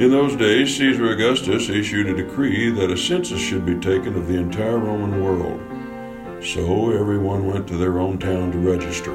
In those days, Caesar Augustus issued a decree that a census should be taken of the entire Roman world. So everyone went to their own town to register.